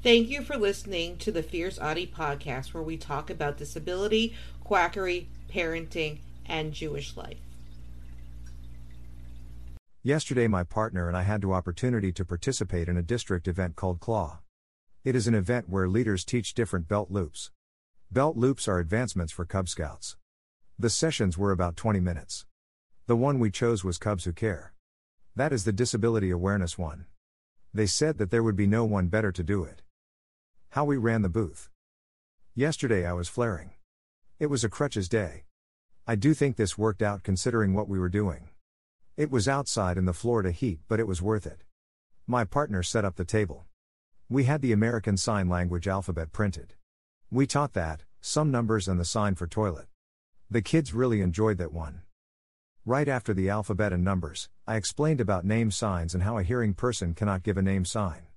Thank you for listening to the Fierce Autie podcast, where we talk about disability, quackery, parenting, and Jewish life. Yesterday, my partner and I had the opportunity to participate in a district event called CLAW. It is an event where leaders teach different belt loops. Belt loops are advancements for Cub Scouts. The sessions were about 20 minutes. The one we chose was Cubs Who Care. That is the disability awareness one. They said that there would be no one better to do it. How we ran the booth. Yesterday I was flaring. It was a crutches day. I do think this worked out considering what we were doing. It was outside in the Florida heat, but it was worth it. My partner set up the table. We had the American Sign Language alphabet printed. We taught that, some numbers, and the sign for toilet. The kids really enjoyed that one. Right after the alphabet and numbers, I explained about name signs and how a hearing person cannot give a name sign.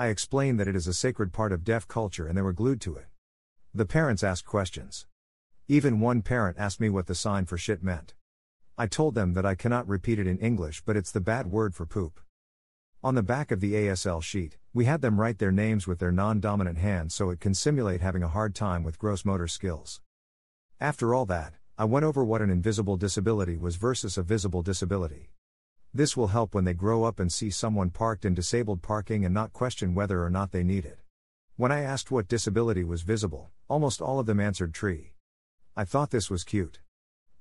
I explained that it is a sacred part of deaf culture and they were glued to it. The parents asked questions. Even one parent asked me what the sign for shit meant. I told them that I cannot repeat it in English, but it's the bad word for poop. On the back of the ASL sheet, we had them write their names with their non dominant hand so it can simulate having a hard time with gross motor skills. After all that, I went over what an invisible disability was versus a visible disability. This will help when they grow up and see someone parked in disabled parking and not question whether or not they need it. When I asked what disability was visible, almost all of them answered tree. I thought this was cute.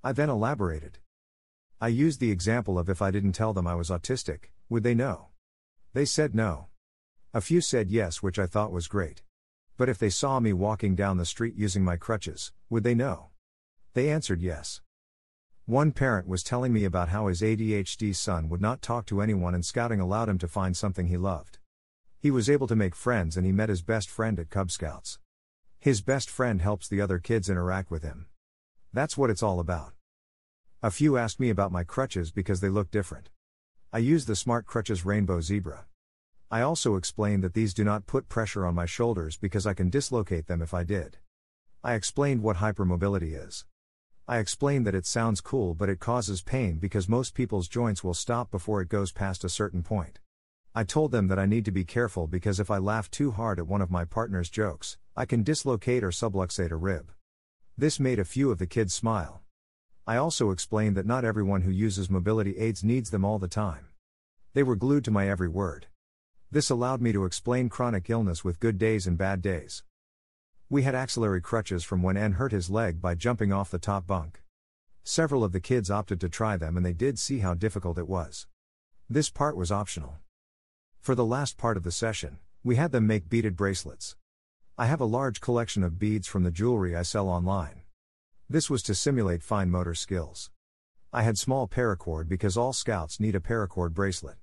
I then elaborated. I used the example of if I didn't tell them I was autistic, would they know? They said no. A few said yes, which I thought was great. But if they saw me walking down the street using my crutches, would they know? They answered yes. One parent was telling me about how his ADHD son would not talk to anyone and scouting allowed him to find something he loved. He was able to make friends and he met his best friend at Cub Scouts. His best friend helps the other kids interact with him. That's what it's all about. A few asked me about my crutches because they look different. I use the Smart Crutches Rainbow Zebra. I also explained that these do not put pressure on my shoulders because I can dislocate them if I did. I explained what hypermobility is. I explained that it sounds cool but it causes pain because most people's joints will stop before it goes past a certain point. I told them that I need to be careful because if I laugh too hard at one of my partner's jokes, I can dislocate or subluxate a rib. This made a few of the kids smile. I also explained that not everyone who uses mobility aids needs them all the time. They were glued to my every word. This allowed me to explain chronic illness with good days and bad days. We had axillary crutches from when N hurt his leg by jumping off the top bunk. Several of the kids opted to try them and they did see how difficult it was. This part was optional. For the last part of the session, we had them make beaded bracelets. I have a large collection of beads from the jewelry I sell online. This was to simulate fine motor skills. I had small paracord because all scouts need a paracord bracelet.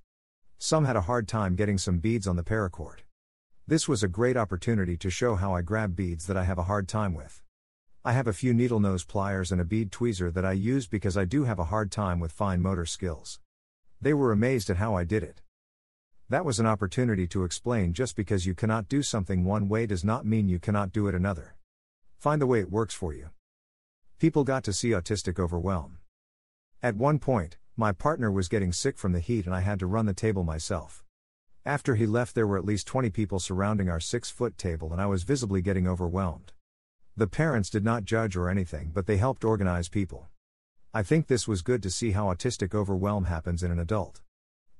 Some had a hard time getting some beads on the paracord. This was a great opportunity to show how I grab beads that I have a hard time with. I have a few needle nose pliers and a bead tweezer that I use because I do have a hard time with fine motor skills. They were amazed at how I did it. That was an opportunity to explain just because you cannot do something one way does not mean you cannot do it another. Find the way it works for you. People got to see autistic overwhelm. At one point, my partner was getting sick from the heat and I had to run the table myself. After he left, there were at least 20 people surrounding our six foot table and I was visibly getting overwhelmed. The parents did not judge or anything, but they helped organize people. I think this was good to see how autistic overwhelm happens in an adult.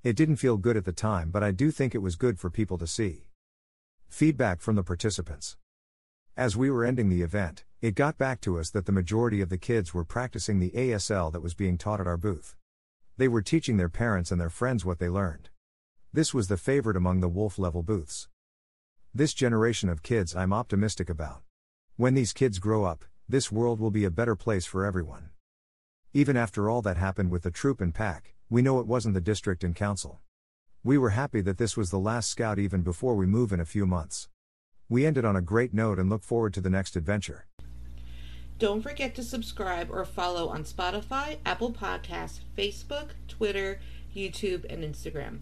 It didn't feel good at the time, but I do think it was good for people to see. Feedback from the participants. As we were ending the event, it got back to us that the majority of the kids were practicing the ASL that was being taught at our booth. They were teaching their parents and their friends what they learned. This was the favorite among the wolf level booths. This generation of kids I'm optimistic about. When these kids grow up, this world will be a better place for everyone. Even after all that happened with the troop and pack, we know it wasn't the district and council. We were happy that this was the last scout even before we move in a few months. We ended on a great note and look forward to the next adventure. Don't forget to subscribe or follow on Spotify, Apple Podcasts, Facebook, Twitter, YouTube, and Instagram.